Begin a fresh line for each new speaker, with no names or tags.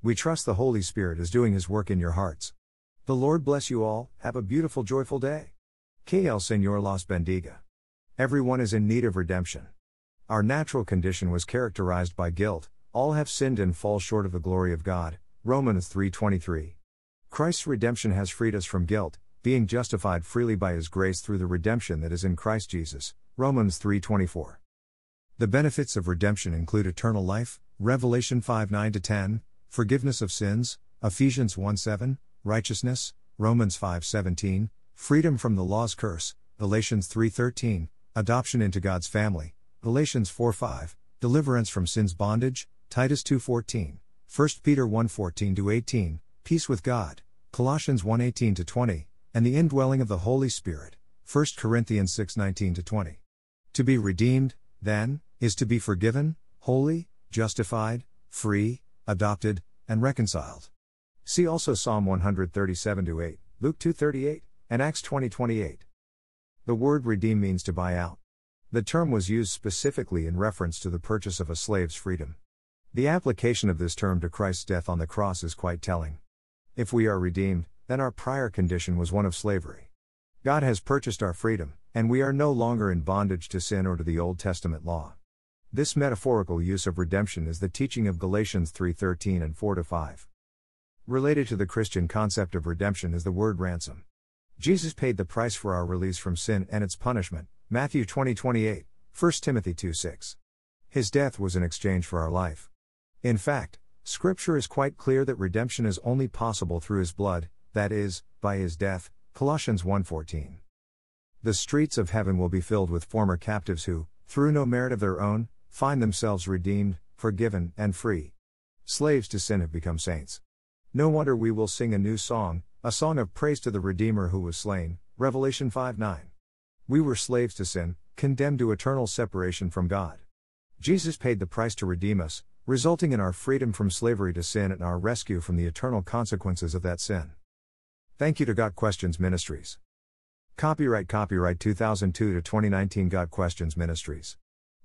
We trust the Holy Spirit is doing His work in your hearts. The Lord bless you all, have a beautiful, joyful day. El Señor los bendiga. Everyone is in need of redemption. Our natural condition was characterized by guilt, all have sinned and fall short of the glory of God. Romans 3:23. Christ's redemption has freed us from guilt, being justified freely by his grace through the redemption that is in Christ Jesus. Romans 3:24. The benefits of redemption include eternal life, Revelation 5:9 10, forgiveness of sins, Ephesians 1 7, righteousness, Romans 5 17, freedom from the law's curse, Galatians 3 13, adoption into God's family, Galatians 4 5, deliverance from sin's bondage, Titus 2 14, 1 Peter 1 14 18, peace with God, Colossians 1 18 20, and the indwelling of the Holy Spirit, 1 Corinthians 6 19 20. To be redeemed, then, is to be forgiven, holy, justified, free, adopted, and reconciled. See also Psalm 137 8, Luke 2:38, and Acts 20:28. The word redeem means to buy out. The term was used specifically in reference to the purchase of a slave's freedom. The application of this term to Christ's death on the cross is quite telling. If we are redeemed, then our prior condition was one of slavery. God has purchased our freedom, and we are no longer in bondage to sin or to the Old Testament law. This metaphorical use of redemption is the teaching of Galatians 3:13 and 4 5. Related to the Christian concept of redemption is the word ransom. Jesus paid the price for our release from sin and its punishment. Matthew 20:28, 1 Timothy 2:6. His death was in exchange for our life. In fact, scripture is quite clear that redemption is only possible through his blood, that is, by his death. Colossians 1:14. The streets of heaven will be filled with former captives who, through no merit of their own, find themselves redeemed, forgiven, and free. Slaves to sin have become saints. No wonder we will sing a new song, a song of praise to the Redeemer who was slain, Revelation 5 9. We were slaves to sin, condemned to eternal separation from God. Jesus paid the price to redeem us, resulting in our freedom from slavery to sin and our rescue from the eternal consequences of that sin. Thank you to Got Questions Ministries. Copyright Copyright 2002 to 2019 Got Questions Ministries.